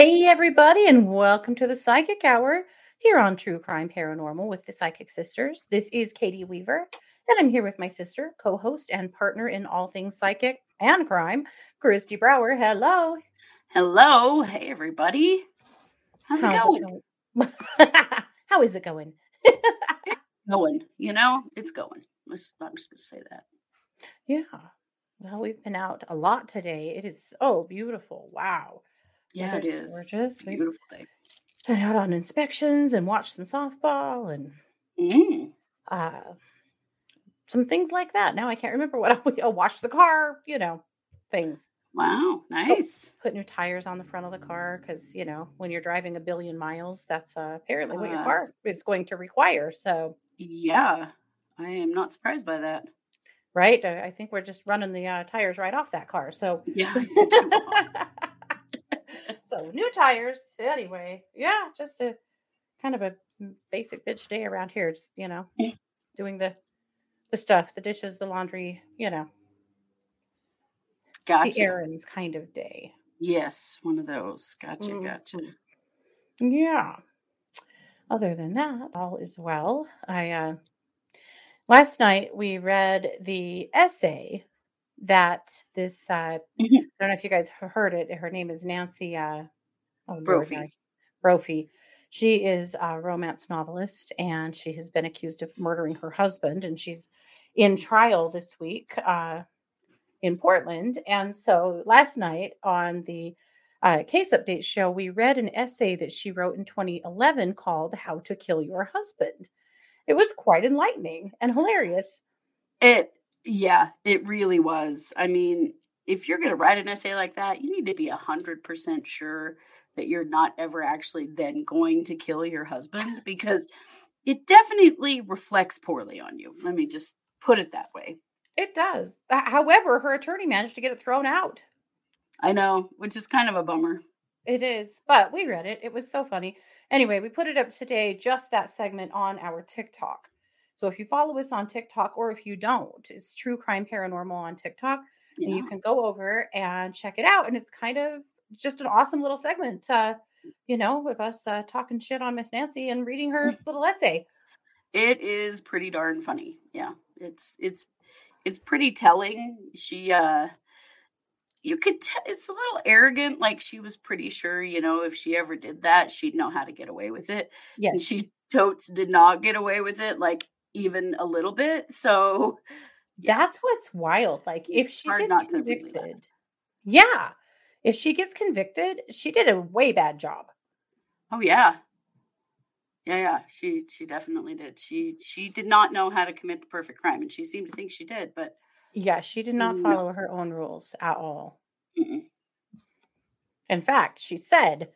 Hey, everybody, and welcome to the Psychic Hour here on True Crime Paranormal with the Psychic Sisters. This is Katie Weaver, and I'm here with my sister, co host, and partner in all things psychic and crime, Kristi Brower. Hello. Hello. Hey, everybody. How's, How's it going? It going? How is it going? going. You know, it's going. I'm just going to say that. Yeah. Well, we've been out a lot today. It is oh beautiful. Wow. Yeah, it is. Gorgeous. Beautiful day. Been out on inspections and watched some softball and mm. uh, some things like that. Now I can't remember what I oh, washed the car, you know, things. Wow, nice. Put new tires on the front of the car because you know when you're driving a billion miles, that's uh, apparently what your car is going to require. So yeah, I am not surprised by that. Right, I think we're just running the uh, tires right off that car. So yeah. so new tires. Anyway, yeah, just a kind of a basic bitch day around here. Just you know, doing the the stuff, the dishes, the laundry. You know, gotcha. the errands kind of day. Yes, one of those. Gotcha, mm-hmm. gotcha. Yeah. Other than that, all is well. I uh last night we read the essay that this uh, mm-hmm. I don't know if you guys have heard it. Her name is Nancy uh, oh, Brophy. Brophy. She is a romance novelist, and she has been accused of murdering her husband, and she's in trial this week uh, in Portland. And so last night on the uh, case update show, we read an essay that she wrote in 2011 called "How to Kill Your Husband." It was quite enlightening and hilarious. It yeah, it really was. I mean, if you're going to write an essay like that, you need to be 100% sure that you're not ever actually then going to kill your husband because it definitely reflects poorly on you. Let me just put it that way. It does. However, her attorney managed to get it thrown out. I know, which is kind of a bummer. It is, but we read it. It was so funny. Anyway, we put it up today, just that segment on our TikTok. So if you follow us on TikTok or if you don't, it's True Crime Paranormal on TikTok. Yeah. And you can go over and check it out. And it's kind of just an awesome little segment, uh, you know, with us uh, talking shit on Miss Nancy and reading her little essay. It is pretty darn funny. Yeah. It's, it's, it's pretty telling. She, uh, you could tell it's a little arrogant like she was pretty sure you know if she ever did that she'd know how to get away with it yeah and she totes did not get away with it like even a little bit. So yeah. that's what's wild. Like if she gets convicted, yeah, if she gets convicted, she did a way bad job. Oh yeah, yeah, yeah. She she definitely did. She she did not know how to commit the perfect crime, and she seemed to think she did, but yeah, she did not mm. follow no. her own rules at all. Mm-mm. In fact, she said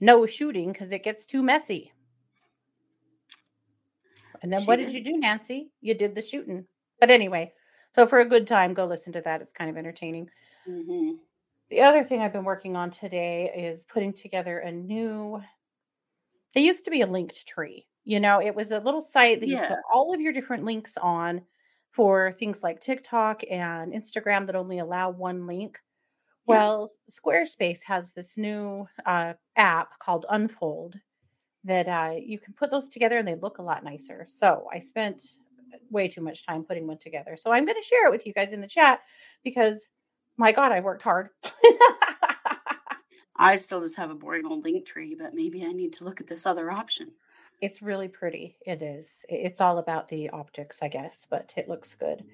no shooting because it gets too messy. And then she what did. did you do, Nancy? You did the shooting. But anyway, so for a good time, go listen to that. It's kind of entertaining. Mm-hmm. The other thing I've been working on today is putting together a new. There used to be a Linktree. You know, it was a little site that yeah. you put all of your different links on for things like TikTok and Instagram that only allow one link. Yeah. Well, Squarespace has this new uh, app called Unfold, that uh, you can put those together and they look a lot nicer. So I spent way too much time putting one together. So I'm going to share it with you guys in the chat because my God, I worked hard. I still just have a boring old Linktree, but maybe I need to look at this other option. It's really pretty. It is. It's all about the optics, I guess, but it looks good.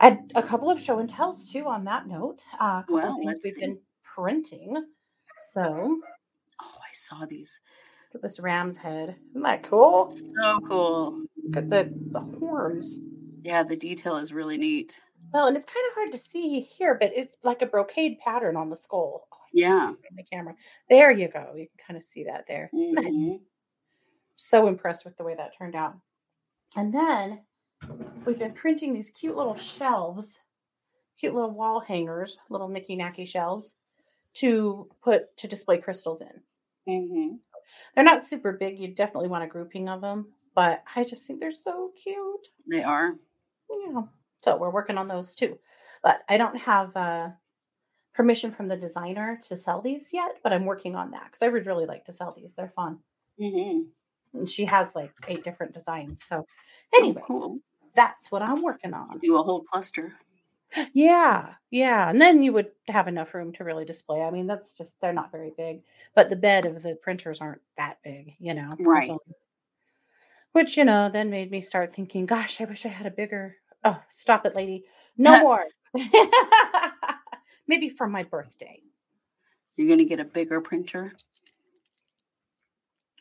I had a couple of show and tells too on that note. Uh, well, things we've see. been printing. So, oh, I saw these at this ram's head. Isn't that cool? So cool. Look at the, the horns. Yeah, the detail is really neat. Well, and it's kind of hard to see here, but it's like a brocade pattern on the skull. Oh, yeah. the camera. There you go. You can kind of see that there. Mm-hmm. So impressed with the way that turned out. And then we've been printing these cute little shelves, cute little wall hangers, little nicky nacky shelves to put to display crystals in. Mm-hmm. They're not super big. You definitely want a grouping of them, but I just think they're so cute. They are. Yeah. So we're working on those too. But I don't have uh permission from the designer to sell these yet, but I'm working on that because I would really like to sell these. They're fun. Mm-hmm. And she has like eight different designs. So Oh, anyway, cool. that's what I'm working on. Do a whole cluster. Yeah, yeah. And then you would have enough room to really display. I mean, that's just they're not very big, but the bed of the printers aren't that big, you know. Right. only- Which, you know, then made me start thinking, gosh, I wish I had a bigger. Oh, stop it, lady. No more. Maybe for my birthday. You're gonna get a bigger printer.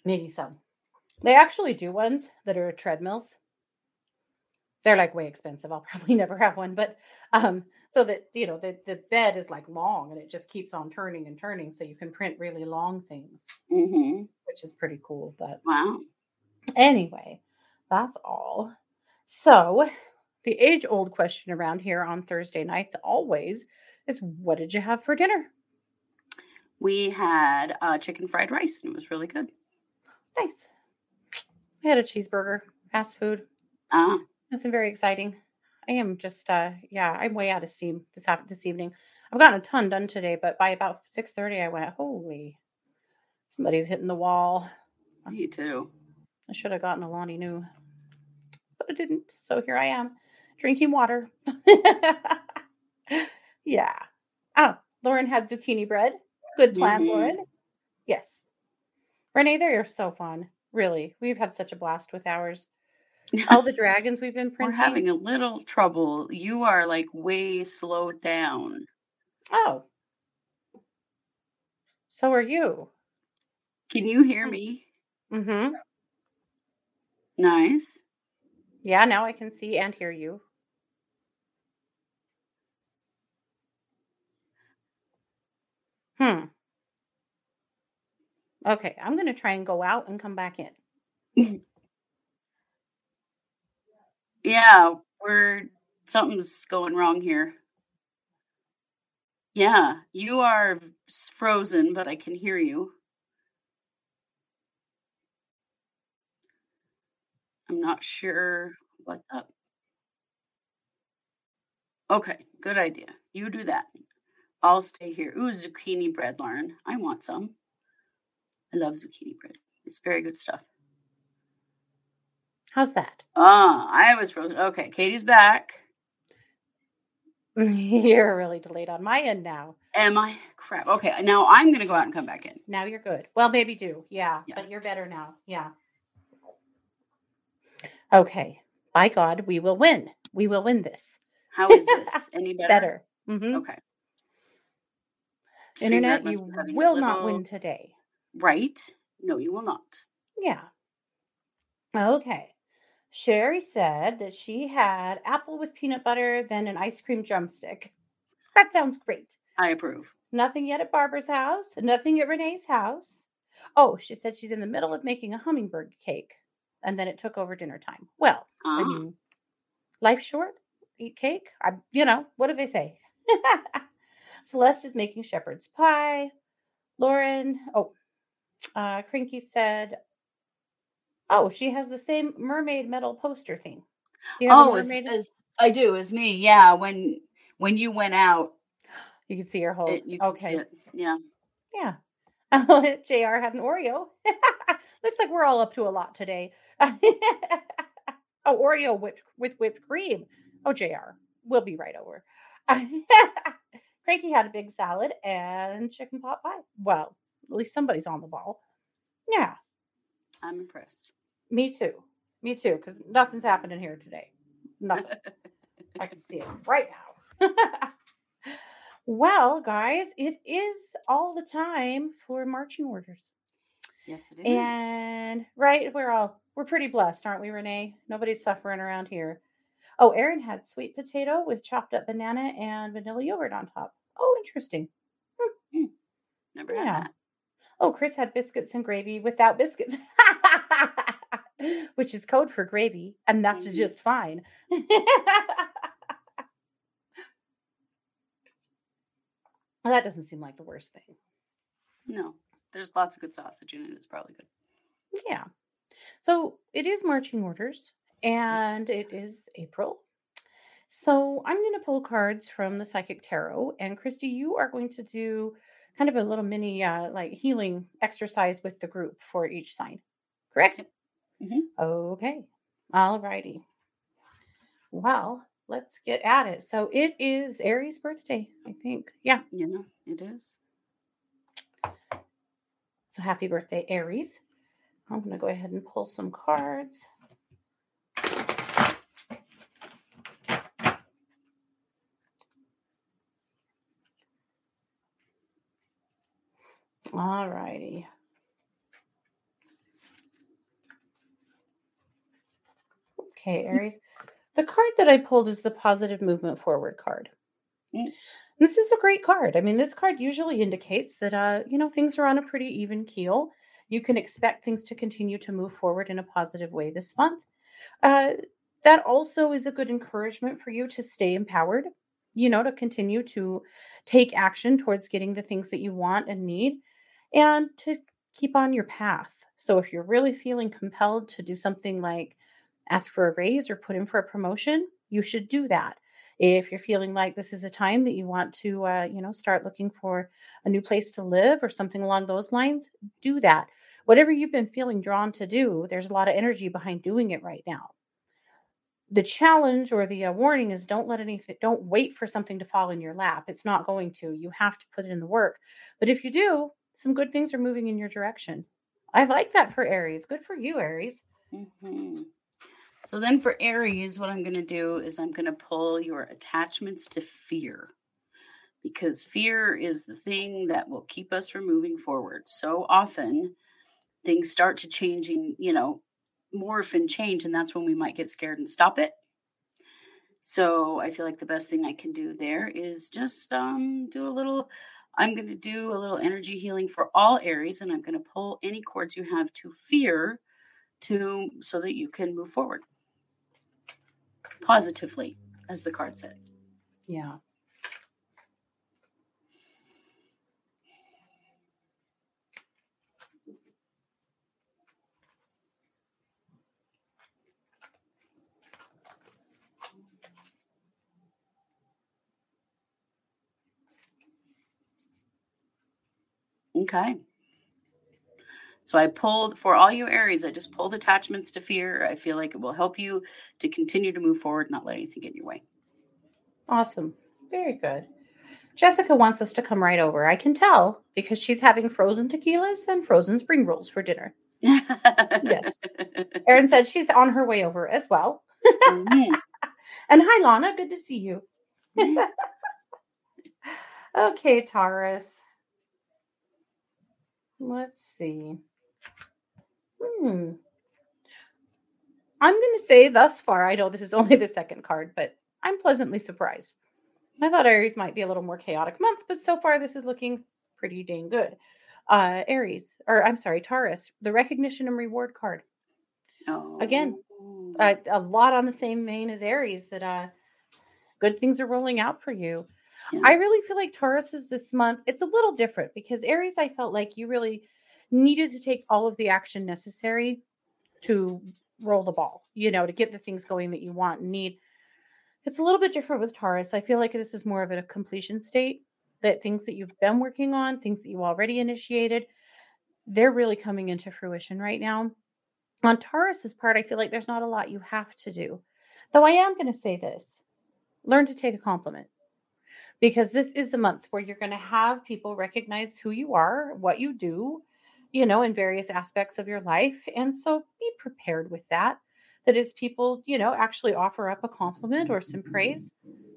Maybe so. They actually do ones that are treadmills. They're like way expensive. I'll probably never have one, but um, so that you know the the bed is like long and it just keeps on turning and turning, so you can print really long things, Mm-hmm. which is pretty cool. But Wow. anyway, that's all. So the age old question around here on Thursday nights always is, what did you have for dinner? We had uh, chicken fried rice, and it was really good. Nice. I had a cheeseburger, fast food. Ah, Nothing very exciting. I am just uh yeah, I'm way out of steam this hap- this evening. I've gotten a ton done today, but by about 6:30 I went, "Holy. Somebody's hitting the wall." me too. I should have gotten a Lonnie new. But I didn't. So here I am, drinking water. yeah. Oh, Lauren had zucchini bread. Good plan, Mhm. Lauren. Yes. Renee, they are so fun. Really. We've had such a blast with ours. All the dragons we've been printing. We're having a little trouble. You are like way slowed down. Oh. So are you. Can you hear me? Mm-hmm. Nice. Yeah, now I can see and hear you. Hmm. Okay, I'm going to try and go out and come back in. Yeah, we're something's going wrong here. Yeah, you are frozen, but I can hear you. I'm not sure what's up. Okay, good idea. You do that. I'll stay here. Ooh, zucchini bread, Lauren. I want some. I love zucchini bread. It's very good stuff. How's that? Ah, I was frozen. Okay, Katie's back. You're really delayed on my end now. Am I? Crap. Okay, now I'm going to go out and come back in. Now you're good. Well, maybe do. Yeah, Yeah. but you're better now. Yeah. Okay. By God, we will win. We will win this. How is this? Any better? Better. hmm Okay. Internet, you be having a will not win today. Right? No, you will not. Yeah. Okay. Sherry said that she had apple with peanut butter, then an ice cream drumstick. That sounds great. I approve. Nothing yet at Barbara's house, nothing at Renee's house. Oh, she said she's in the middle of making a hummingbird cake, and then it took over dinner time. Well, I Ah, mean, life short, eat cake. I, you know, what do they say? Celeste is making shepherd's pie. Lauren, oh, uh, Crinky said, oh, she has the same mermaid metal poster thing. Do you have oh, as, as I do, as me. Yeah, when when you went out, you could see her whole. it, you could okay. see it. Yeah. Yeah. Oh, JR had an Oreo. Looks like we're all up to a lot today. oh, Oreo whipped, with whipped cream. Oh, JR. We'll be right over. Cranky had a big salad and chicken pot pie. Well, at least somebody's on the ball. Yeah, I'm impressed. Me too. Me too, because nothing's happening here today. Nothing. I can see it right now. well, guys, it is all the time for marching orders. yes, it is. And right, we're all we're pretty blessed, aren't we, Renee? Nobody's suffering around here. Oh, Erin had sweet potato with chopped up banana and vanilla yogurt on top. Oh, interesting. Never had that. Oh, Chris had biscuits and gravy without biscuits, which is code for gravy, and that's Mhm. just fine. Well, that doesn't seem like the worst thing. No, there's lots of good sausage in it. It's probably good. Yeah. So it is marching orders and Yes. it is April. So I'm going to pull cards from the Psychic Tarot, and Kristi, you are going to do kind of a little mini uh, like healing exercise with the group for each sign. Correct? Mhm. Okay. All righty. Well, let's get at it. So it is Aries' birthday, I think. Yeah. You know, it is. So happy birthday, Aries. I'm going to go ahead and pull some cards. All righty. Okay, Aries. The card that I pulled is the positive movement forward card. Mm. This is a great card. I mean, this card usually indicates that uh, you know, things are on a pretty even keel. You can expect things to continue to move forward in a positive way this month. Uh, that also is a good encouragement for you to stay empowered, you know, to continue to take action towards getting the things that you want and need and to keep on your path. So if you're really feeling compelled to do something like ask for a raise or put in for a promotion, you should do that. If you're feeling like this is a time that you want to, uh, you know, start looking for a new place to live or something along those lines, do that. Whatever you've been feeling drawn to do, there's a lot of energy behind doing it right now. The challenge or the uh, warning is don't let anything, don't wait for something to fall in your lap. It's not going to. You have to put in the work. But if you do, some good things are moving in your direction. I like that for Aries. Good for you, Aries. hmm So then for Aries, what I'm going to do is I'm going to pull your attachments to fear because fear is the thing that will keep us from moving forward. So often things start to changing, you know, morph and change, and that's when we might get scared and stop it. So I feel like the best thing I can do there is just um, do a little. I'm going to do a little energy healing for all Aries, and I'm going to pull any cords you have to fear to so that you can move forward positively, as the card said. Yeah. Okay. So I pulled for all you Aries, I just pulled attachments to fear. I feel like it will help you to continue to move forward, not let anything get in your way. Awesome. Very good. Jessica wants us to come right over. I can tell because she's having frozen tequilas and frozen spring rolls for dinner. yes. Erin said she's on her way over as well. And hi, Lana. Good to see you. okay, Taurus. Let's see. Hmm. I'm going to say thus far, I know this is only the second card, but I'm pleasantly surprised. I thought Aries might be a little more chaotic month, but so far this is looking pretty dang good. Uh, Aries, or I'm sorry, Taurus, the recognition and reward card. Again, Oh. Uh, a lot on the same vein as Aries that uh, good things are rolling out for you. Yeah. I really feel like Taurus is this month. It's a little different because Aries, I felt like you really needed to take all of the action necessary to roll the ball, you know, to get the things going that you want and need. It's a little bit different with Taurus. I feel like this is more of a completion state that things that you've been working on, things that you already initiated, they're really coming into fruition right now. On Taurus's part, I feel like there's not a lot you have to do. Though I am going to say this learn to take a compliment because this is a month where you're going to have people recognize who you are, what you do, you know, in various aspects of your life. And so be prepared with that. That as people, you know, actually offer up a compliment or some praise,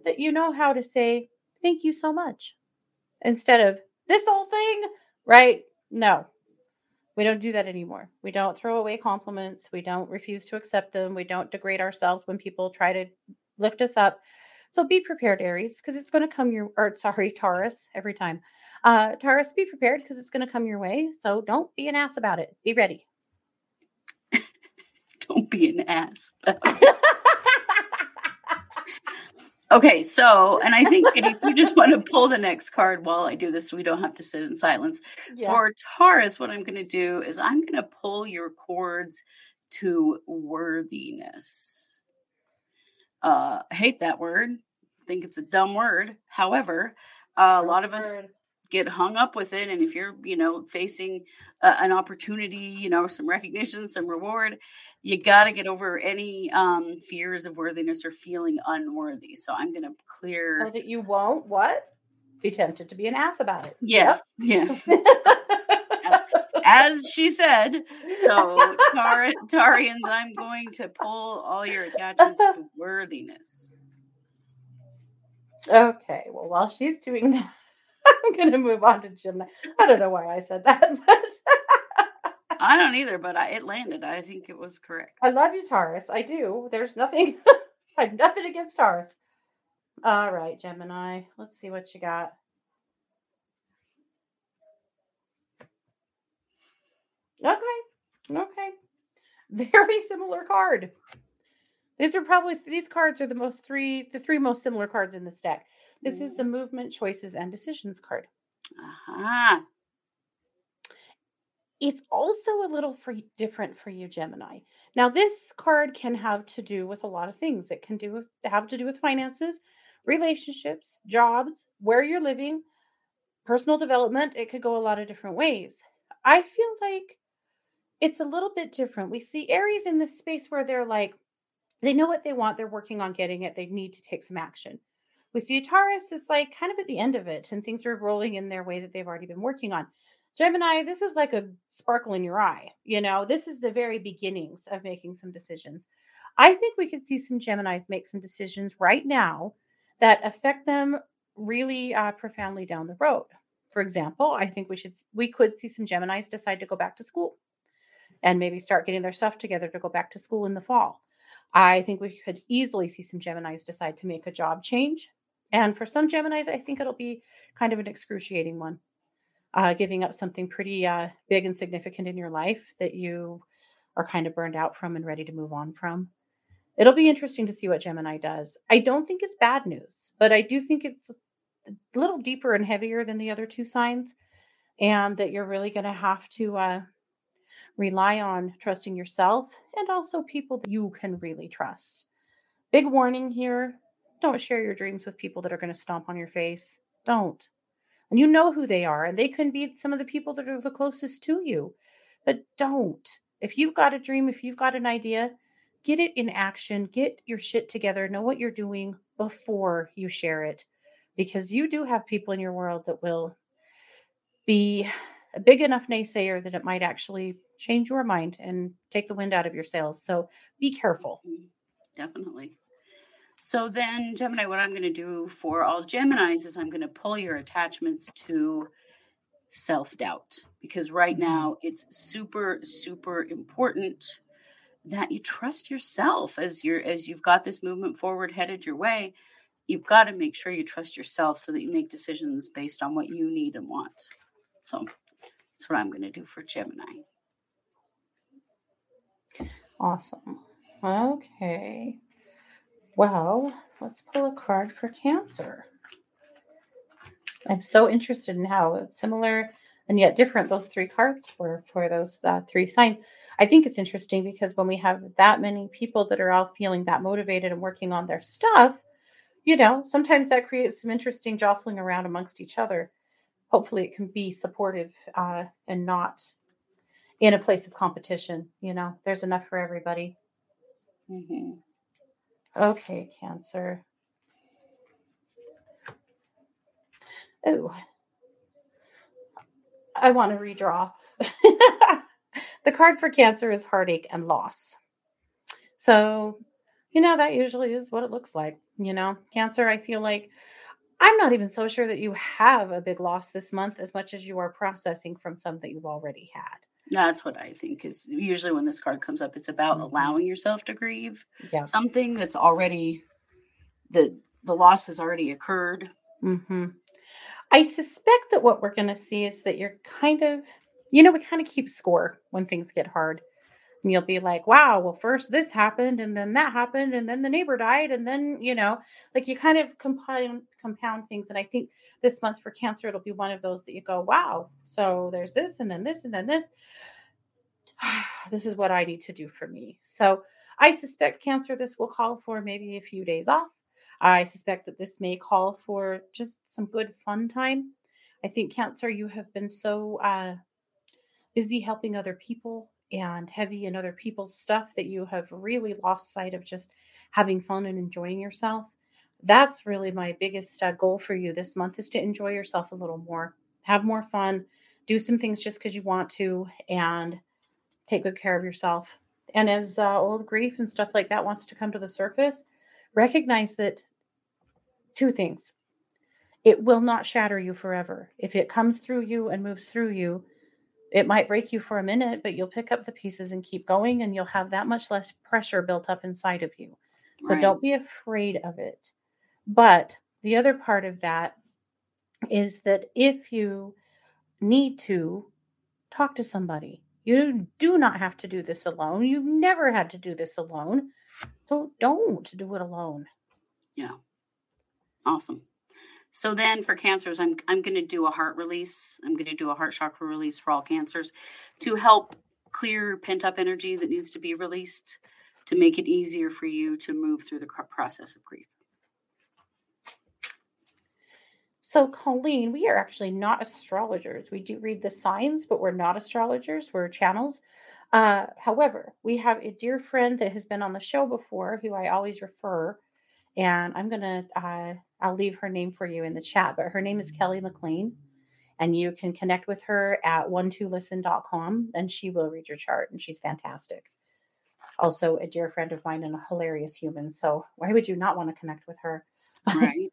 that you know how to say, thank you so much instead of this whole thing, right? No, we don't do that anymore. We don't throw away compliments. We don't refuse to accept them. We don't degrade ourselves when people try to lift us up. So be prepared, Aries, because it's going to come your, or sorry, Taurus, every time. Uh, Taurus, be prepared because it's going to come your way. So don't be an ass about it. Be ready. Don't be an ass. okay, so, and I think if you just want to pull the next card while I do this so we don't have to sit in silence. Yeah. For Taurus, what I'm going to do is I'm going to pull your cords to worthiness. Uh, hate that word. Think it's a dumb word. However, uh, a lot of us get hung up with it and if you're you know facing uh, an opportunity you know some recognition some reward you got to get over any um fears of worthiness or feeling unworthy so i'm going to clear so that you won't what be tempted to be an ass about it yes yep. yes as she said so Tar- tarians i'm going to pull all your attachments to worthiness okay well while she's doing that I'm going to move on to Gemini. I don't know why I said that, but I don't either, but I, it landed. I think it was correct. I love you, Taurus. I do. There's nothing, I have nothing against Taurus. All right, Gemini. Let's see what you got. Okay. Okay. Very similar card. These are probably these cards are the most three the three most similar cards in this deck. This is the movement, choices, and decisions card. Uh-huh. It's also a little for, different for you, Gemini. Now, this card can have to do with a lot of things. It can do with, have to do with finances, relationships, jobs, where you're living, personal development. It could go a lot of different ways. I feel like it's a little bit different. We see Aries in this space where they're like, they know what they want, they're working on getting it, they need to take some action. With Taurus, it's like kind of at the end of it, and things are rolling in their way that they've already been working on. Gemini, this is like a sparkle in your eye. You know, this is the very beginnings of making some decisions. I think we could see some Geminis make some decisions right now that affect them really uh, profoundly down the road. For example, I think we should we could see some Geminis decide to go back to school and maybe start getting their stuff together to go back to school in the fall. I think we could easily see some Geminis decide to make a job change and for some Geminis, I think it'll be kind of an excruciating one, uh, giving up something pretty uh, big and significant in your life that you are kind of burned out from and ready to move on from. It'll be interesting to see what Gemini does. I don't think it's bad news, but I do think it's a little deeper and heavier than the other two signs, and that you're really going to have to uh, rely on trusting yourself and also people that you can really trust. Big warning here don't share your dreams with people that are going to stomp on your face. Don't. And you know who they are, and they can be some of the people that are the closest to you. But don't. If you've got a dream, if you've got an idea, get it in action, get your shit together, know what you're doing before you share it. Because you do have people in your world that will be a big enough naysayer that it might actually change your mind and take the wind out of your sails. So be careful. Mm-hmm. Definitely. So then, Gemini, what I'm going to do for all Geminis is I'm going to pull your attachments to self doubt because right mm-hmm. now it's super, super important that you trust yourself as you're as you've got this movement forward headed your way. You've got to make sure you trust yourself so that you make decisions based on what you need and want. So that's what I'm going to do for Gemini. Awesome. Okay. Well, let's pull a card for Cancer. I'm so interested in how similar and yet different those three cards were for those uh, three signs. I think it's interesting because when we have that many people that are all feeling that motivated and working on their stuff, you know, sometimes that creates some interesting jostling around amongst each other. Hopefully, it can be supportive uh, and not in a place of competition. You know, there's enough for everybody. Mm-hmm. Okay, Cancer. Oh, I want to redraw. the card for Cancer is heartache and loss. So, you know, that usually is what it looks like. You know, Cancer, I feel like I'm not even so sure that you have a big loss this month as much as you are processing from some that you've already had. That's what I think is usually when this card comes up, it's about mm-hmm. allowing yourself to grieve yeah. something that's already the the loss has already occurred. Mm-hmm. I suspect that what we're going to see is that you're kind of, you know, we kind of keep score when things get hard. And you'll be like, wow, well, first this happened, and then that happened, and then the neighbor died, and then, you know, like you kind of compound compound things. And I think this month for cancer, it'll be one of those that you go, wow, so there's this, and then this, and then this. this is what I need to do for me. So I suspect Cancer, this will call for maybe a few days off. I suspect that this may call for just some good fun time. I think, Cancer, you have been so uh, busy helping other people and heavy in other people's stuff that you have really lost sight of just having fun and enjoying yourself. That's really my biggest uh, goal for you this month is to enjoy yourself a little more, have more fun, do some things just because you want to, and take good care of yourself. And as uh, old grief and stuff like that wants to come to the surface, recognize that two things it will not shatter you forever. If it comes through you and moves through you, it might break you for a minute, but you'll pick up the pieces and keep going, and you'll have that much less pressure built up inside of you. So right. don't be afraid of it. But the other part of that is that if you need to talk to somebody, you do not have to do this alone. You've never had to do this alone. So don't do it alone. Yeah. Awesome. So then for cancers, I'm I'm going to do a heart release. I'm going to do a heart chakra release for all cancers to help clear pent up energy that needs to be released to make it easier for you to move through the process of grief. So, Colleen, we are actually not astrologers. We do read the signs, but we're not astrologers. We're channels. Uh, however, we have a dear friend that has been on the show before who I always refer and I'm gonna uh, I'll leave her name for you in the chat, but her name is Kelly McLean, and you can connect with her at one2listen.com, and she will read your chart, and she's fantastic. Also, a dear friend of mine and a hilarious human. So why would you not want to connect with her? Right.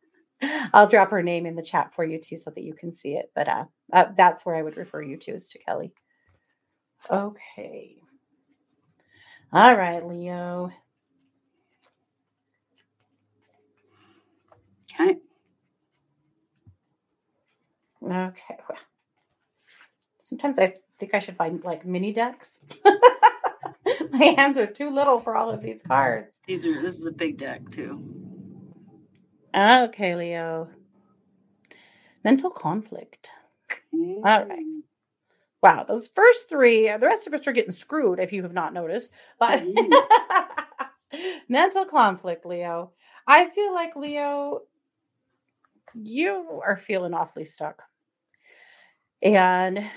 I'll drop her name in the chat for you too, so that you can see it. But uh, uh, that's where I would refer you to is to Kelly. Okay. All right, Leo. Okay. Okay. Sometimes I think I should buy like mini decks. My hands are too little for all of these cards. These are this is a big deck too. Okay, Leo. Mental conflict. Mm. All right. Wow, those first three, the rest of us are getting screwed if you have not noticed. But mm. mental conflict, Leo. I feel like Leo you are feeling awfully stuck. And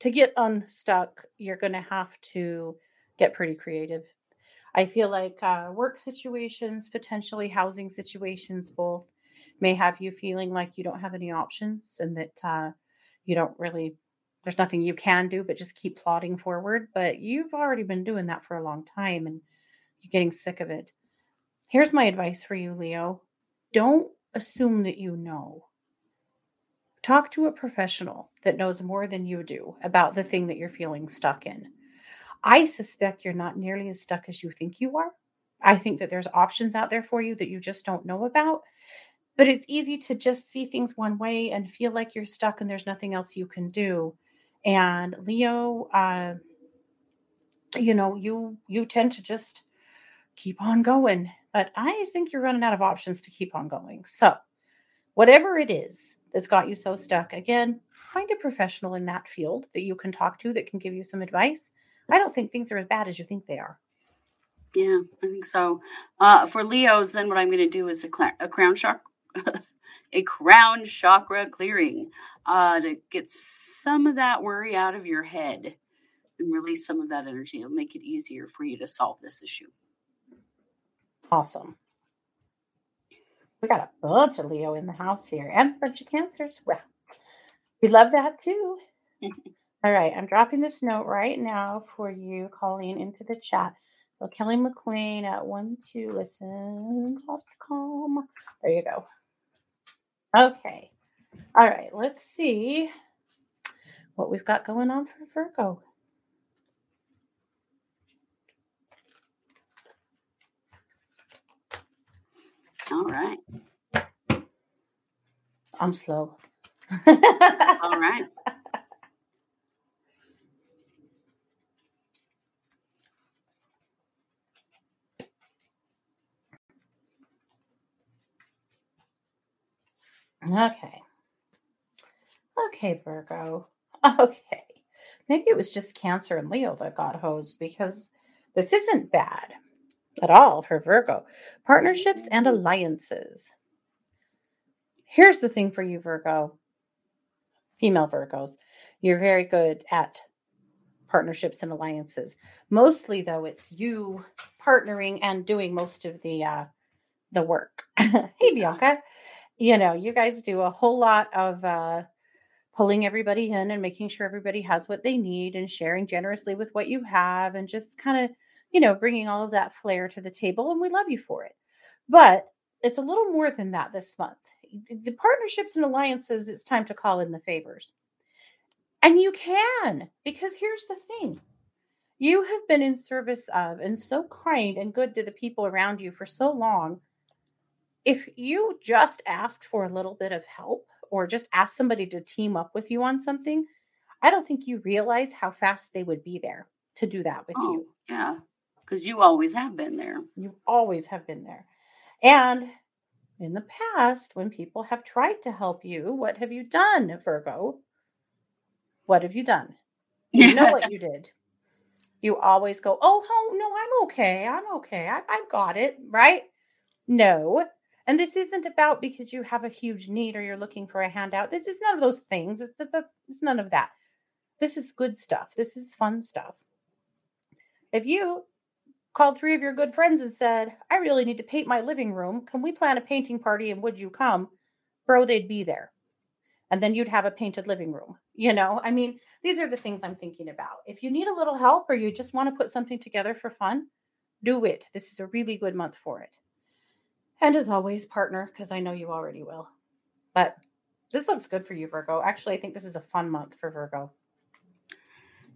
to get unstuck, you're going to have to get pretty creative. I feel like uh, work situations, potentially housing situations, both may have you feeling like you don't have any options and that uh, you don't really, there's nothing you can do but just keep plodding forward. But you've already been doing that for a long time and you're getting sick of it. Here's my advice for you, Leo don't assume that you know. Talk to a professional that knows more than you do about the thing that you're feeling stuck in. I suspect you're not nearly as stuck as you think you are. I think that there's options out there for you that you just don't know about. But it's easy to just see things one way and feel like you're stuck and there's nothing else you can do. And Leo, uh, you know, you you tend to just keep on going but I think you're running out of options to keep on going. So, whatever it is that's got you so stuck, again, find a professional in that field that you can talk to that can give you some advice. I don't think things are as bad as you think they are. Yeah, I think so. Uh, for Leos, then what I'm going to do is a, cl- a crown chakra, a crown chakra clearing uh, to get some of that worry out of your head and release some of that energy. It'll make it easier for you to solve this issue. Awesome. We got a bunch of Leo in the house here and a bunch of cancers. Well, we love that too. All right, I'm dropping this note right now for you, Colleen, into the chat. So Kelly McLean at one two listen.com. There you go. Okay. All right, let's see what we've got going on for Virgo. All right. I'm slow. All right. Okay. Okay, Virgo. Okay. Maybe it was just Cancer and Leo that got hosed because this isn't bad. at all for Virgo. Partnerships and alliances. Here's the thing for you, Virgo, female Virgos. You're very good at partnerships and alliances. Mostly, though, it's you partnering and doing most of the uh, the work. hey, Bianca, you know you guys do a whole lot of uh, pulling everybody in and making sure everybody has what they need and sharing generously with what you have and just kind of you know bringing all of that flair to the table. And we love you for it. But it's a little more than that this month. The partnerships and alliances, it's time to call in the favors. And you can, because here's the thing you have been in service of and so kind and good to the people around you for so long. If you just asked for a little bit of help or just asked somebody to team up with you on something, I don't think you realize how fast they would be there to do that with Oh, you. yeah. Because you always have been there. You always have been there. And in the past, when people have tried to help you, what have you done, Virgo? What have you done? You know what you did. You always go, oh, oh no, I'm okay. I'm okay. I, I've got it. Right? No. And this isn't about because you have a huge need or you're looking for a handout. This is none of those things. It's, it's, none of that. This is good stuff. This is fun stuff. If you called three of your good friends and said, I really need to paint my living room. Can we plan a painting party and would you come? Bro, they'd be there. And then you'd have a painted living room. You know, I mean, these are the things I'm thinking about. If you need a little help or you just want to put something together for fun, do it. This is a really good month for it. And as always, partner, because I know you already will. But this looks good for you, Virgo. Actually, I think this is a fun month for Virgo.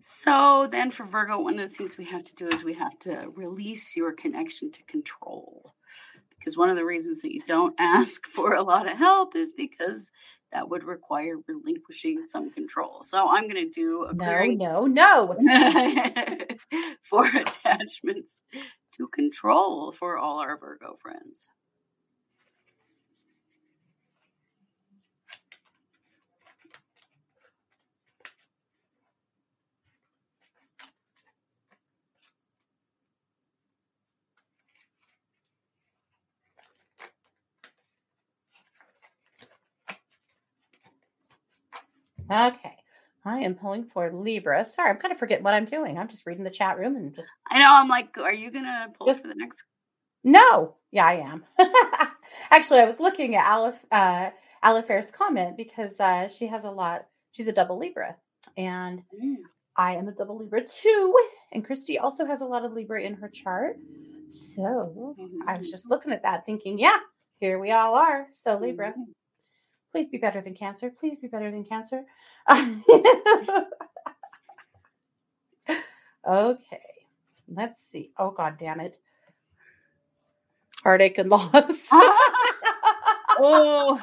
So then for Virgo, one of the things we have to do is we have to release your connection to control. Because one of the reasons that you don't ask for a lot of help is because that would require relinquishing some control. So I'm going to do a No, no, no. for attachments to control for all our Virgo friends. Okay. I am pulling for Libra. Sorry, I'm kind of forgetting what I'm doing. I'm just reading the chat room and just I know. I'm like, are you going to pull Just- for the next? no. Yeah, I am. Actually, I was looking at Alif uh Alifair's comment because uh she has a lot. She's a double Libra, and Mm, I am a double Libra too. And Kristi also has a lot of Libra in her chart. So I was mhm, just looking at that, thinking, yeah, here we all are. So Libra, mhm. Please be better than Cancer. Please be better than Cancer. okay, let's see. Oh God, damn it! Heartache and loss. oh,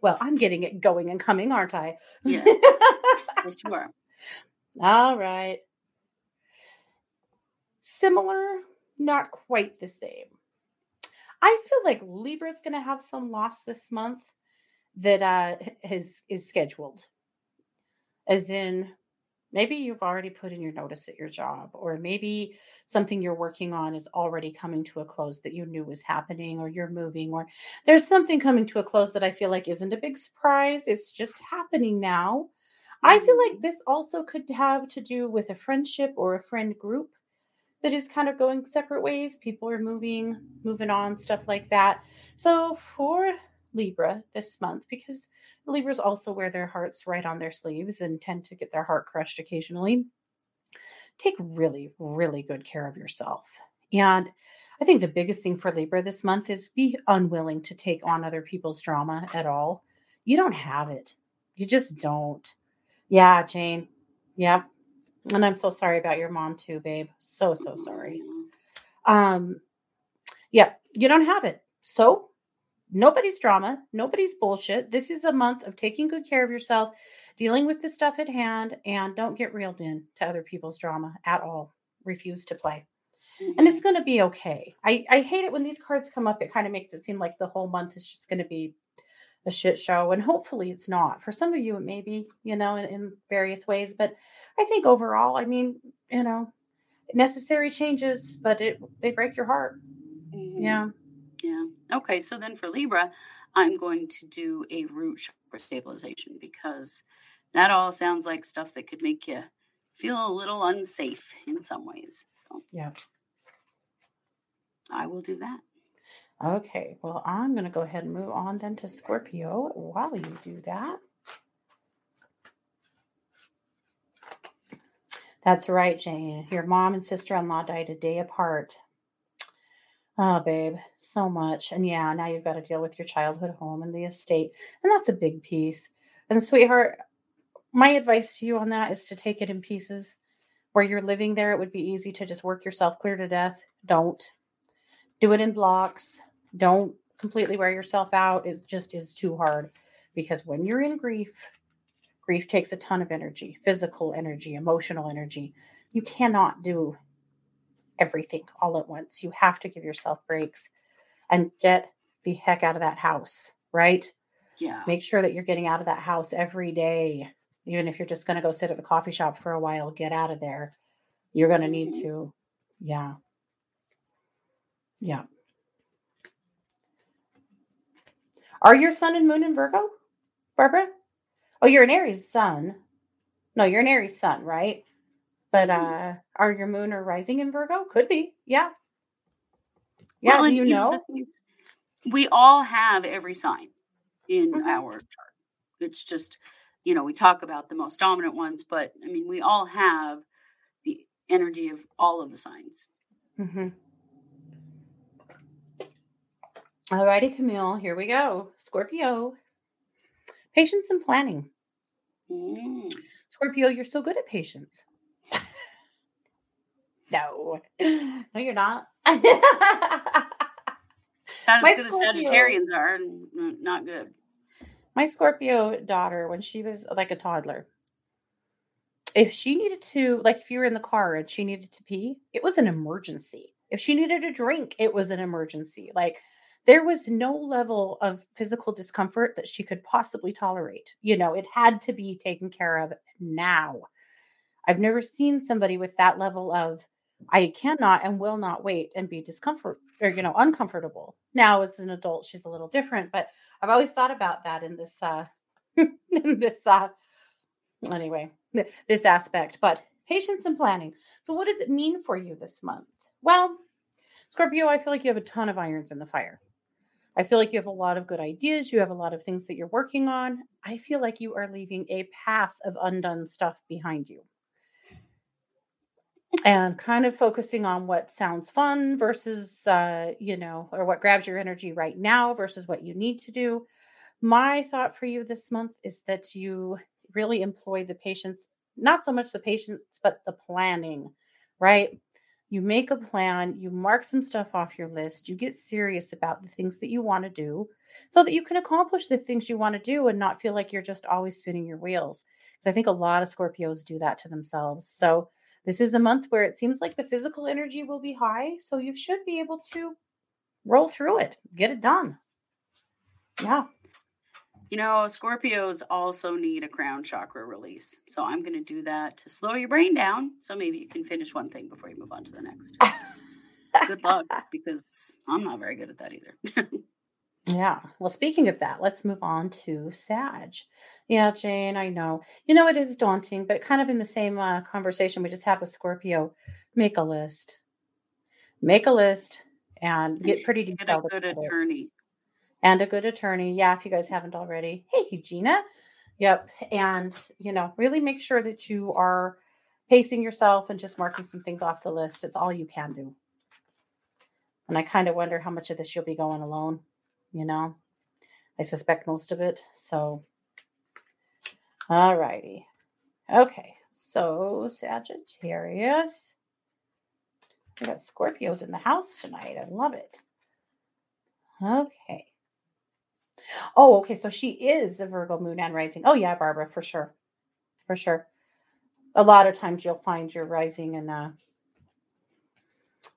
well, I'm getting it going and coming, aren't I? Yeah. yes, you are. All right. Similar, not quite the same. I feel like Libra's going to have some loss this month that uh is is scheduled. As in maybe you've already put in your notice at your job or maybe something you're working on is already coming to a close that you knew was happening or you're moving or there's something coming to a close that I feel like isn't a big surprise. It's just happening now. I feel like this also could have to do with a friendship or a friend group that is kind of going separate ways. People are moving, moving on, stuff like that. So for Libra this month, because Libras also wear their hearts right on their sleeves and tend to get their heart crushed occasionally, take really, really good care of yourself. And I think the biggest thing for Libra this month is be unwilling to take on other people's drama at all. You don't have it. You just don't. Yeah, Jane. Yep. And I'm so sorry about your mom too, babe. So so sorry. Um yeah, you don't have it. So nobody's drama, nobody's bullshit. This is a month of taking good care of yourself, dealing with the stuff at hand, and don't get reeled in to other people's drama at all. Refuse to play. And it's going to be okay. I, I hate it when these cards come up. It kind of makes it seem like the whole month is just going to be a shit show. And hopefully it's not. For some of you, it may be, you know, in, in various ways. But I think overall, I mean, you know, necessary changes, but it they break your heart. Mm-hmm. Yeah. Yeah. Okay. So then for Libra, I'm going to do a root chakra stabilization because that all sounds like stuff that could make you feel a little unsafe in some ways. So yeah. I will do that. Okay, well, I'm going to go ahead and move on then to Scorpio while you do that. That's right, Jane. Your mom and sister in law died a day apart. Oh, babe, so much. And yeah, now you've got to deal with your childhood home and the estate. And that's a big piece. And, sweetheart, my advice to you on that is to take it in pieces. Where you're living there, it would be easy to just work yourself clear to death. Don't do it in blocks. Don't completely wear yourself out. It just is too hard because when you're in grief, grief takes a ton of energy physical energy, emotional energy. You cannot do everything all at once. You have to give yourself breaks and get the heck out of that house, right? Yeah. Make sure that you're getting out of that house every day. Even if you're just going to go sit at the coffee shop for a while, get out of there. You're going to need to. Yeah. Yeah. Are your sun and moon in Virgo, Barbara? Oh, you're an Aries sun. No, you're an Aries sun, right? But mm-hmm. uh are your moon or rising in Virgo? Could be. Yeah. Yeah, well, you know? we all have every sign in mm-hmm. our chart. It's just, you know, we talk about the most dominant ones, but I mean, we all have the energy of all of the signs. Mm-hmm. All righty, Camille, here we go. Scorpio. Patience and planning. Mm. Scorpio, you're so good at patience. No, no, you're not. not as My good Scorpio, as Sagittarians are, not good. My Scorpio daughter, when she was like a toddler, if she needed to, like if you were in the car and she needed to pee, it was an emergency. If she needed a drink, it was an emergency. Like there was no level of physical discomfort that she could possibly tolerate. You know, it had to be taken care of now. I've never seen somebody with that level of I cannot and will not wait and be discomfort or you know uncomfortable. Now as an adult she's a little different, but I've always thought about that in this uh in this uh anyway, this aspect, but patience and planning. So what does it mean for you this month? Well, Scorpio, I feel like you have a ton of irons in the fire. I feel like you have a lot of good ideas. You have a lot of things that you're working on. I feel like you are leaving a path of undone stuff behind you. And kind of focusing on what sounds fun versus, uh, you know, or what grabs your energy right now versus what you need to do. My thought for you this month is that you really employ the patience, not so much the patience, but the planning, right? you make a plan, you mark some stuff off your list, you get serious about the things that you want to do so that you can accomplish the things you want to do and not feel like you're just always spinning your wheels. I think a lot of Scorpios do that to themselves. So, this is a month where it seems like the physical energy will be high. So, you should be able to roll through it, get it done. Yeah. You know, Scorpios also need a crown chakra release. So I'm going to do that to slow your brain down. So maybe you can finish one thing before you move on to the next. good luck because I'm not very good at that either. yeah. Well, speaking of that, let's move on to Sag. Yeah, Jane, I know. You know, it is daunting, but kind of in the same uh, conversation we just had with Scorpio, make a list. Make a list and get pretty detailed. Get a good attorney and a good attorney. Yeah, if you guys haven't already. Hey, Gina. Yep. And, you know, really make sure that you are pacing yourself and just marking some things off the list. It's all you can do. And I kind of wonder how much of this you'll be going alone, you know. I suspect most of it. So, all righty. Okay. So, Sagittarius. We got Scorpios in the house tonight. I love it. Okay. Oh, okay. So she is a Virgo moon and rising. Oh, yeah, Barbara, for sure. For sure. A lot of times you'll find your rising and uh,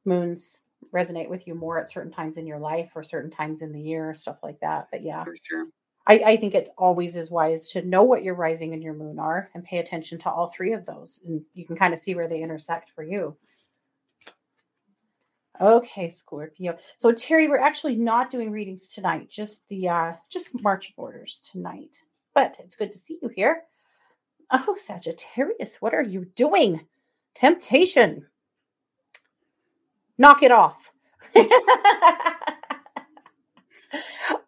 moons resonate with you more at certain times in your life or certain times in the year, stuff like that. But yeah, for sure. I, I think it always is wise to know what your rising and your moon are and pay attention to all three of those. And you can kind of see where they intersect for you. Okay, Scorpio. So Terry, we're actually not doing readings tonight, just the uh just marching orders tonight. But it's good to see you here. Oh, Sagittarius, what are you doing? Temptation. Knock it off.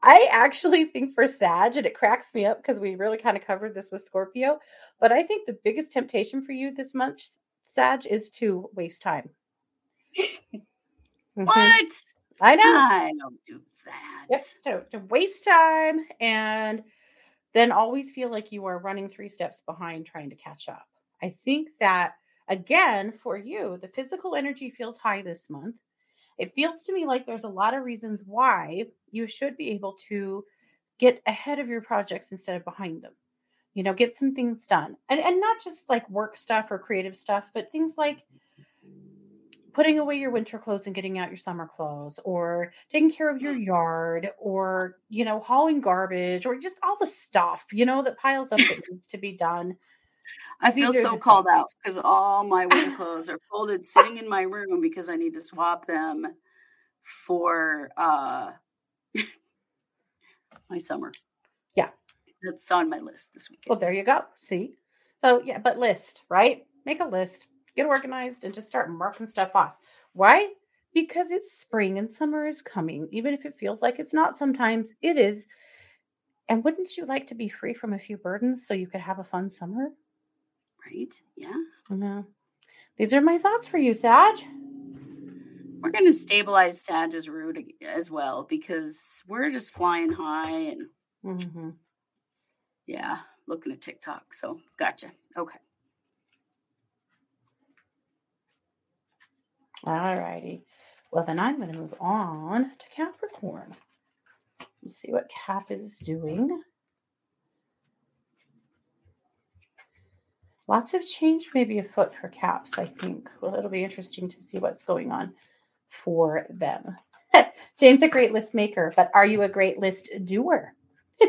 I actually think for Sag, and it cracks me up because we really kind of covered this with Scorpio, but I think the biggest temptation for you this month, Sag, is to waste time. Mm-hmm. What? I know. I don't do that. Yep. To, to waste time and then always feel like you are running three steps behind trying to catch up. I think that again, for you, the physical energy feels high this month. It feels to me like there's a lot of reasons why you should be able to get ahead of your projects instead of behind them. You know, get some things done. And and not just like work stuff or creative stuff, but things like putting away your winter clothes and getting out your summer clothes or taking care of your yard or you know hauling garbage or just all the stuff you know that piles up that needs to be done i feel so called out because all my winter clothes are folded sitting in my room because i need to swap them for uh my summer yeah that's on my list this week well there you go see so yeah but list right make a list get organized and just start marking stuff off. Why? Because it's spring and summer is coming. Even if it feels like it's not sometimes, it is. And wouldn't you like to be free from a few burdens so you could have a fun summer? Right. Yeah. Yeah. These are my thoughts for you, Sag. We're going to stabilize Sag's root as well because we're just flying high and mm-hmm. yeah, looking at TikTok. So, gotcha. Okay. All righty. Well, then I'm going to move on to Capricorn. Let's see what Cap is doing. Lots of change maybe afoot for Caps, I think. Well, it'll be interesting to see what's going on for them. Jane's a great list maker, but are you a great list doer?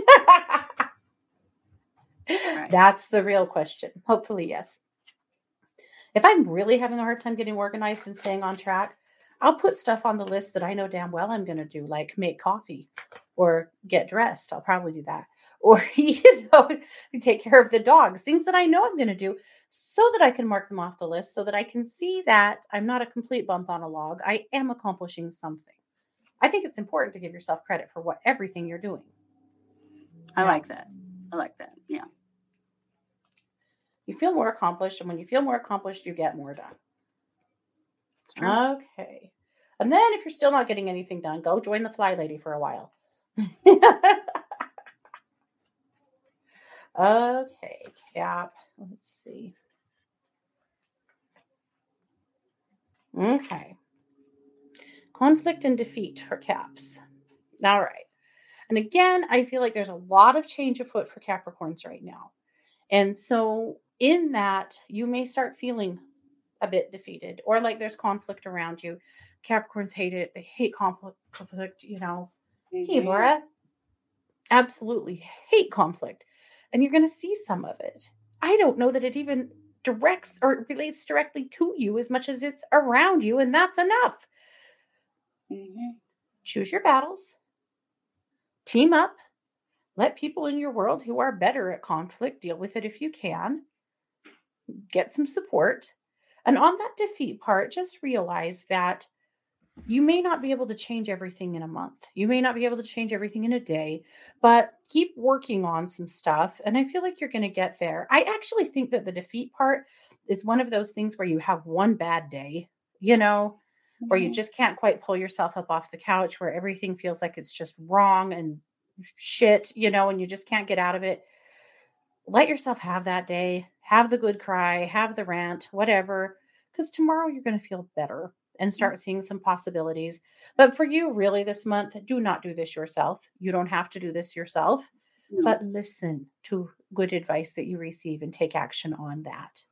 right. That's the real question. Hopefully, yes. If I'm really having a hard time getting organized and staying on track, I'll put stuff on the list that I know damn well I'm going to do, like make coffee or get dressed. I'll probably do that. Or, you know, take care of the dogs, things that I know I'm going to do so that I can mark them off the list so that I can see that I'm not a complete bump on a log. I am accomplishing something. I think it's important to give yourself credit for what everything you're doing. I yeah. like that. I like that. Yeah you feel more accomplished. And when you feel more accomplished, you get more done. That's true. Okay. And then if you're still not getting anything done, go join the fly lady for a while. okay, cap. Let's see. Okay. Conflict and defeat for caps. All right. And again, I feel like there's a lot of change afoot for Capricorns right now. And so in that you may start feeling a bit defeated or like there's conflict around you. Capricorns hate it. They hate conflict, conflict you know. Mm-hmm. Hey, Laura, absolutely hate conflict. And you're going to see some of it. I don't know that it even directs or relates directly to you as much as it's around you, and that's enough. Mm-hmm. Choose your battles, team up, let people in your world who are better at conflict deal with it if you can get some support. And on that defeat part, just realize that you may not be able to change everything in a month. You may not be able to change everything in a day, but keep working on some stuff. And I feel like you're going to get there. I actually think that the defeat part is one of those things where you have one bad day, you know, mm-hmm. where you just can't quite pull yourself up off the couch, where everything feels like it's just wrong and shit, you know, and you just can't get out of it. Let yourself have that day have the good cry, have the rant, whatever, because tomorrow you're going to feel better and start seeing some possibilities. But for you, really, this month, do not do this yourself. You don't have to do this yourself, no. but listen to good advice that you receive and take action on that.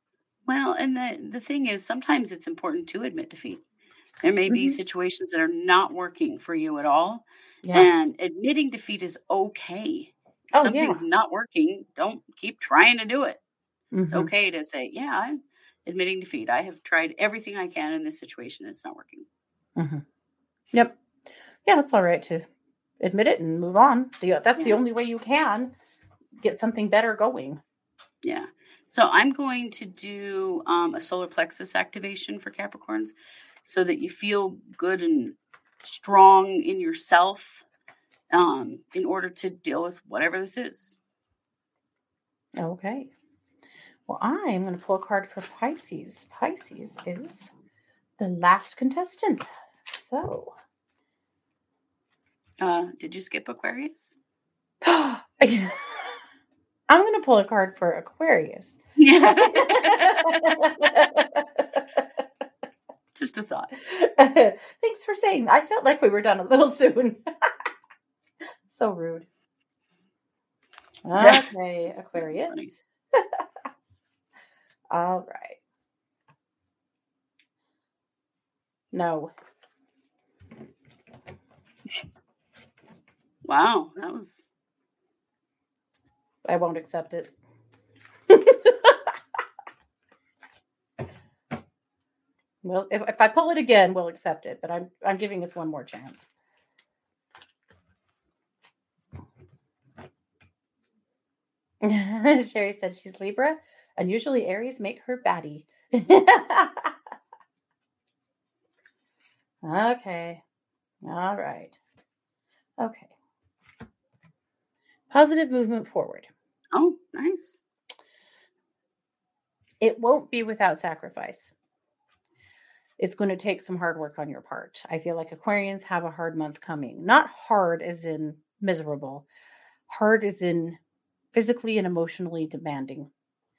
Well, and the, the thing is, sometimes it's important to admit defeat. There may be mm-hmm. situations that are not working for you at all. Yeah. And admitting defeat is okay. If oh, something's yeah. not working, don't keep trying to do it. Mm-hmm. It's okay to say, yeah, I'm admitting defeat. I have tried everything I can in this situation. And it's not working. Mm-hmm. Yep. Yeah, it's all right to admit it and move on. That's yeah. the only way you can get something better going. Yeah. So I'm going to do um, a solar plexus activation for Capricorns so that you feel good and strong in yourself um, in order to deal with whatever this is. Okay. Well, I'm going to pull a card for Pisces. Pisces is the last contestant. So. Uh, did you skip Aquarius? I'm going to pull a card for Aquarius. Yeah. Just a thought. Thanks for saying. I felt like we were done a little soon. so rude. Okay, Aquarius. All right. No. Wow, that was. I won't accept it. well, if, if I pull it again, we'll accept it, but I'm I'm giving us one more chance. Sherry said she's Libra, and usually Aries make her batty. okay. All right. Okay. Positive movement forward. Oh, nice. It won't be without sacrifice. It's going to take some hard work on your part. I feel like Aquarians have a hard month coming. Not hard as in miserable, hard as in physically and emotionally demanding.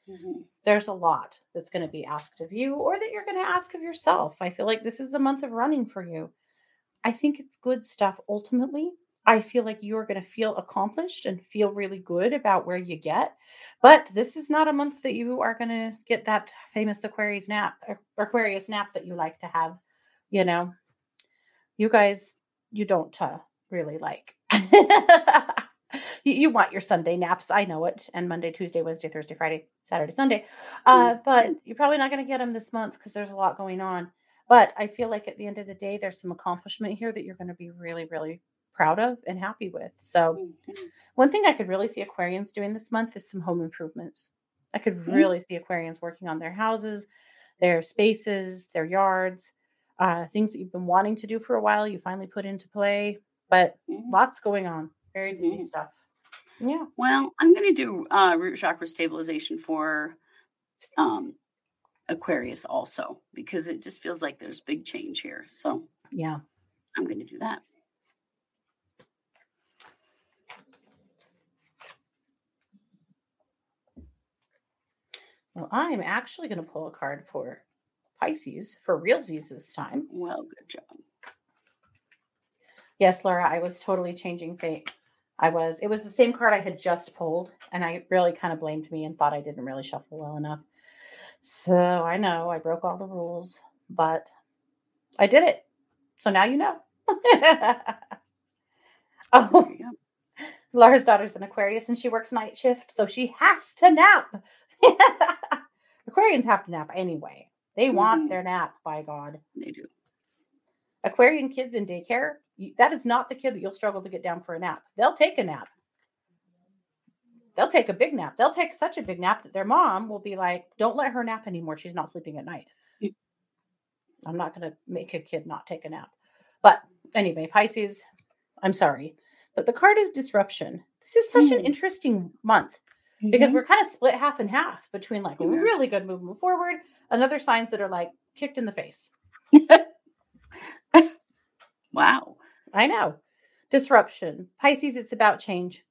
Mm-hmm. There's a lot that's going to be asked of you or that you're going to ask of yourself. I feel like this is a month of running for you. I think it's good stuff ultimately. I feel like you're going to feel accomplished and feel really good about where you get. But this is not a month that you are going to get that famous Aquarius nap, Aquarius nap that you like to have. You know, you guys, you don't uh, really like. you, you, want your Sunday naps. I know it. And Monday, Tuesday, Wednesday, Thursday, Friday, Saturday, Sunday. Uh, mm. but you're probably not going to get them this month because there's a lot going on. But I feel like at the end of the day, there's some accomplishment here that you're going to be really, really proud of and happy with. So, mm-hmm. one thing I could really see Aquarians doing this month is some home improvements. I could mm-hmm. really see Aquarians working on their houses, their spaces, their yards, uh, things that you've been wanting to do for a while, you finally put into play. But mm-hmm. lots going on. Very busy mm-hmm. stuff. Yeah. Well, I'm going to do uh, root chakra stabilization for um, Aquarius also because it just feels like there's big change here. So, yeah, I'm going to do that. Well, I'm actually going to pull a card for Pisces for realsies this time. Well, good job. Yes, Laura, I was totally changing fate. I was. It was the same card I had just pulled, and I really kind of blamed me and thought I didn't really shuffle well enough. So I know I broke all the rules, but I did it. So now you know. oh, Laura's daughter's an Aquarius and she works night shift, so she has to nap. Aquarians have to nap anyway. They want mm-hmm. their nap, by God. They do. Aquarian kids in daycare, that is not the kid that you'll struggle to get down for a nap. They'll take a nap. They'll take a big nap. They'll take such a big nap that their mom will be like, don't let her nap anymore. She's not sleeping at night. I'm not going to make a kid not take a nap. But anyway, Pisces, I'm sorry. But the card is disruption. This is such mm. an interesting month mm-hmm. because we're kind of split half and half between like mm-hmm. really good movement forward and other signs that are like kicked in the face. wow. I know. Disruption. Pisces, it's about change.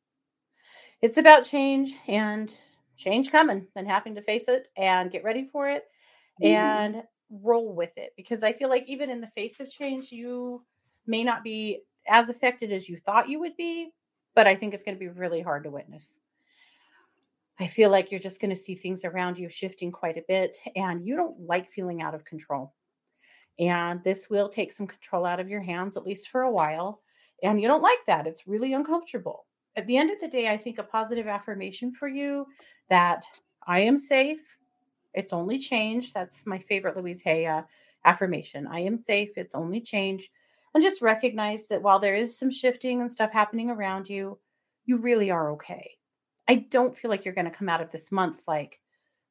It's about change and change coming and having to face it and get ready for it mm-hmm. and roll with it. Because I feel like even in the face of change, you may not be as affected as you thought you would be, but I think it's going to be really hard to witness. I feel like you're just going to see things around you shifting quite a bit, and you don't like feeling out of control. And this will take some control out of your hands, at least for a while. And you don't like that. It's really uncomfortable. At the end of the day, I think a positive affirmation for you that I am safe. It's only change. That's my favorite Louise Hay. Uh, affirmation I am safe. It's only change. And just recognize that while there is some shifting and stuff happening around you, you really are okay. I don't feel like you're going to come out of this month like,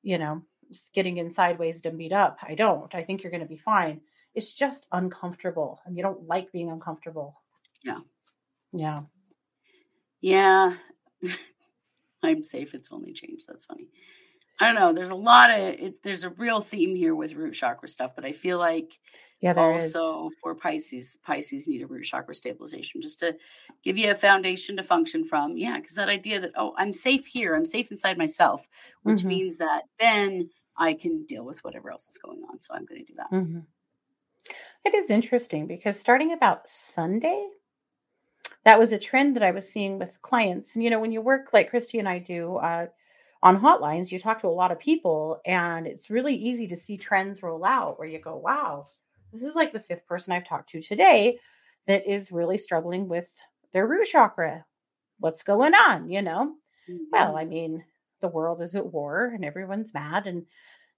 you know, just getting in sideways and beat up. I don't. I think you're going to be fine. It's just uncomfortable and you don't like being uncomfortable. Yeah. Yeah. Yeah. I'm safe. It's only change. That's funny. I don't know. There's a lot of it, there's a real theme here with root chakra stuff, but I feel like yeah, also is. for Pisces, Pisces need a root chakra stabilization just to give you a foundation to function from. Yeah, because that idea that oh, I'm safe here, I'm safe inside myself, which mm-hmm. means that then I can deal with whatever else is going on. So I'm going to do that. Mm-hmm. It is interesting because starting about Sunday, that was a trend that I was seeing with clients. And you know, when you work like Kristi and I do, uh, on hotlines, you talk to a lot of people, and it's really easy to see trends roll out where you go, wow, this is like the fifth person I've talked to today that is really struggling with their root chakra. What's going on? You know? Mm-hmm. Well, I mean, the world is at war and everyone's mad, and,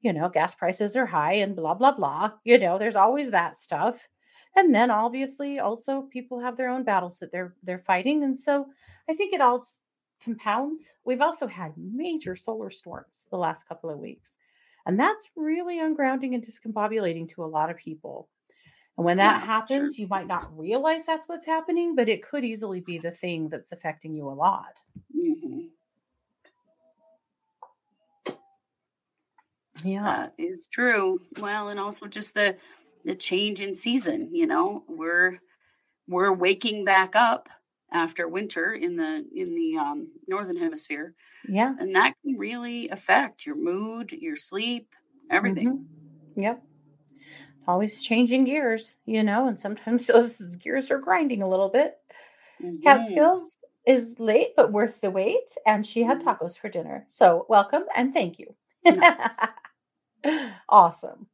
you know, gas prices are high and blah, blah, blah. You know, there's always that stuff. And then obviously also people have their own battles that they're they're fighting. And so I think it all compounds. We've also had major solar storms the last couple of weeks. And that's really ungrounding and discombobulating to a lot of people. And when that yeah, happens, sure. you might not realize that's what's happening, but it could easily be the thing that's affecting you a lot. Mm-hmm. Yeah, that is true. Well, and also just the the change in season. You know, we're we're waking back up after winter in the in the um, northern hemisphere. Yeah, and that can really affect your mood, your sleep, everything. Mm-hmm. Yep. Always changing gears, you know, and sometimes those gears are grinding a little bit. Mm-hmm. Catskills is late but worth the wait, and she had mm-hmm. tacos for dinner. So welcome and thank you. Nice. awesome.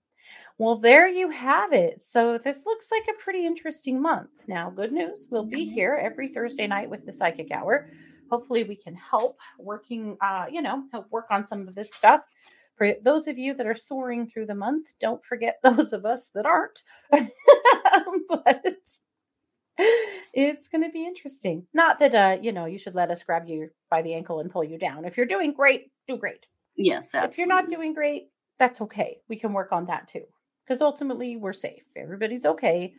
Well, there you have it. So, this looks like a pretty interesting month. Now, good news we'll be here every Thursday night with the Psychic Hour. Hopefully, we can help working, uh, you know, help work on some of this stuff. For those of you that are soaring through the month, don't forget those of us that aren't. but it's going to be interesting. Not that, uh, you know, you should let us grab you by the ankle and pull you down. If you're doing great, do great. Yes, absolutely. If you're not doing great, that's okay. We can work on that too because ultimately we're safe. Everybody's okay.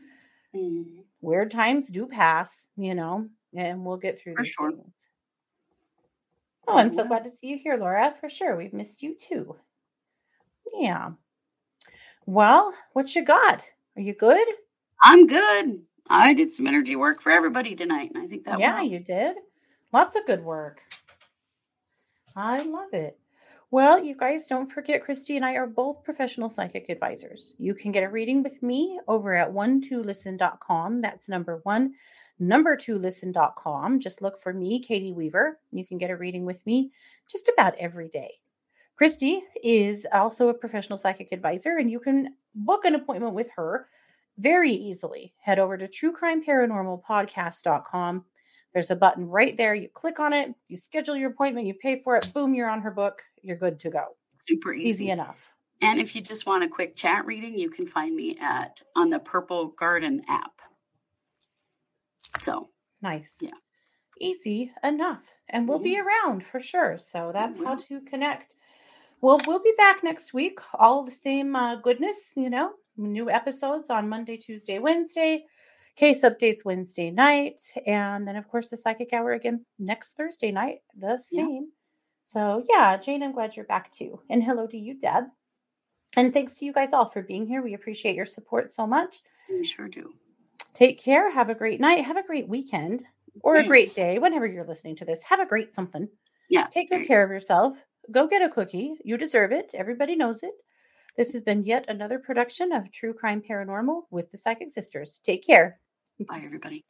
Mm-hmm. Weird times do pass, you know, and we'll get through for sure. Things. Oh, I'm so glad to see you here, Laura. For sure. We've missed you too. Yeah. Well, what you got? Are you good? I'm good. I did some energy work for everybody tonight, and I think that yeah, you did. Lots of good work. I love it. Well, you guys don't forget, Kristi and I are both professional psychic advisors. You can get a reading with me over at one2listen.com. That's number one, number two listen.com. Just look for me, Katie Weaver. You can get a reading with me just about every day. Kristi is also a professional psychic advisor, and you can book an appointment with her very easily. Head over to truecrimeparanormalpodcast.com there's a button right there. You click on it, you schedule your appointment, you pay for it, boom, you're on her book. You're good to go. Super easy. Easy enough. And if you just want a quick chat reading, you can find me at on the Purple Garden app. So nice. Yeah. Easy enough. And we'll mm-hmm. be around for sure. So that's mm-hmm. how to connect. Well, we'll be back next week. All the same uh, goodness, you know, new episodes on Monday, Tuesday, Wednesday case updates Wednesday night. And then, of course, the psychic hour again next Thursday night, the same. Yeah. So, yeah, Jane, I'm glad you're back too. And hello to you, Deb. And thanks to you guys all for being here. We appreciate your support so much. We sure do. Take care. Have a great night. Have a great weekend or a great day, whenever you're listening to this. Have a great something. Yeah. Take good care of yourself. Go get a cookie. You deserve it. Everybody knows it. This has been yet another production of True Crime Paranormal with the Psychic Sisters. Take care. Bye, everybody.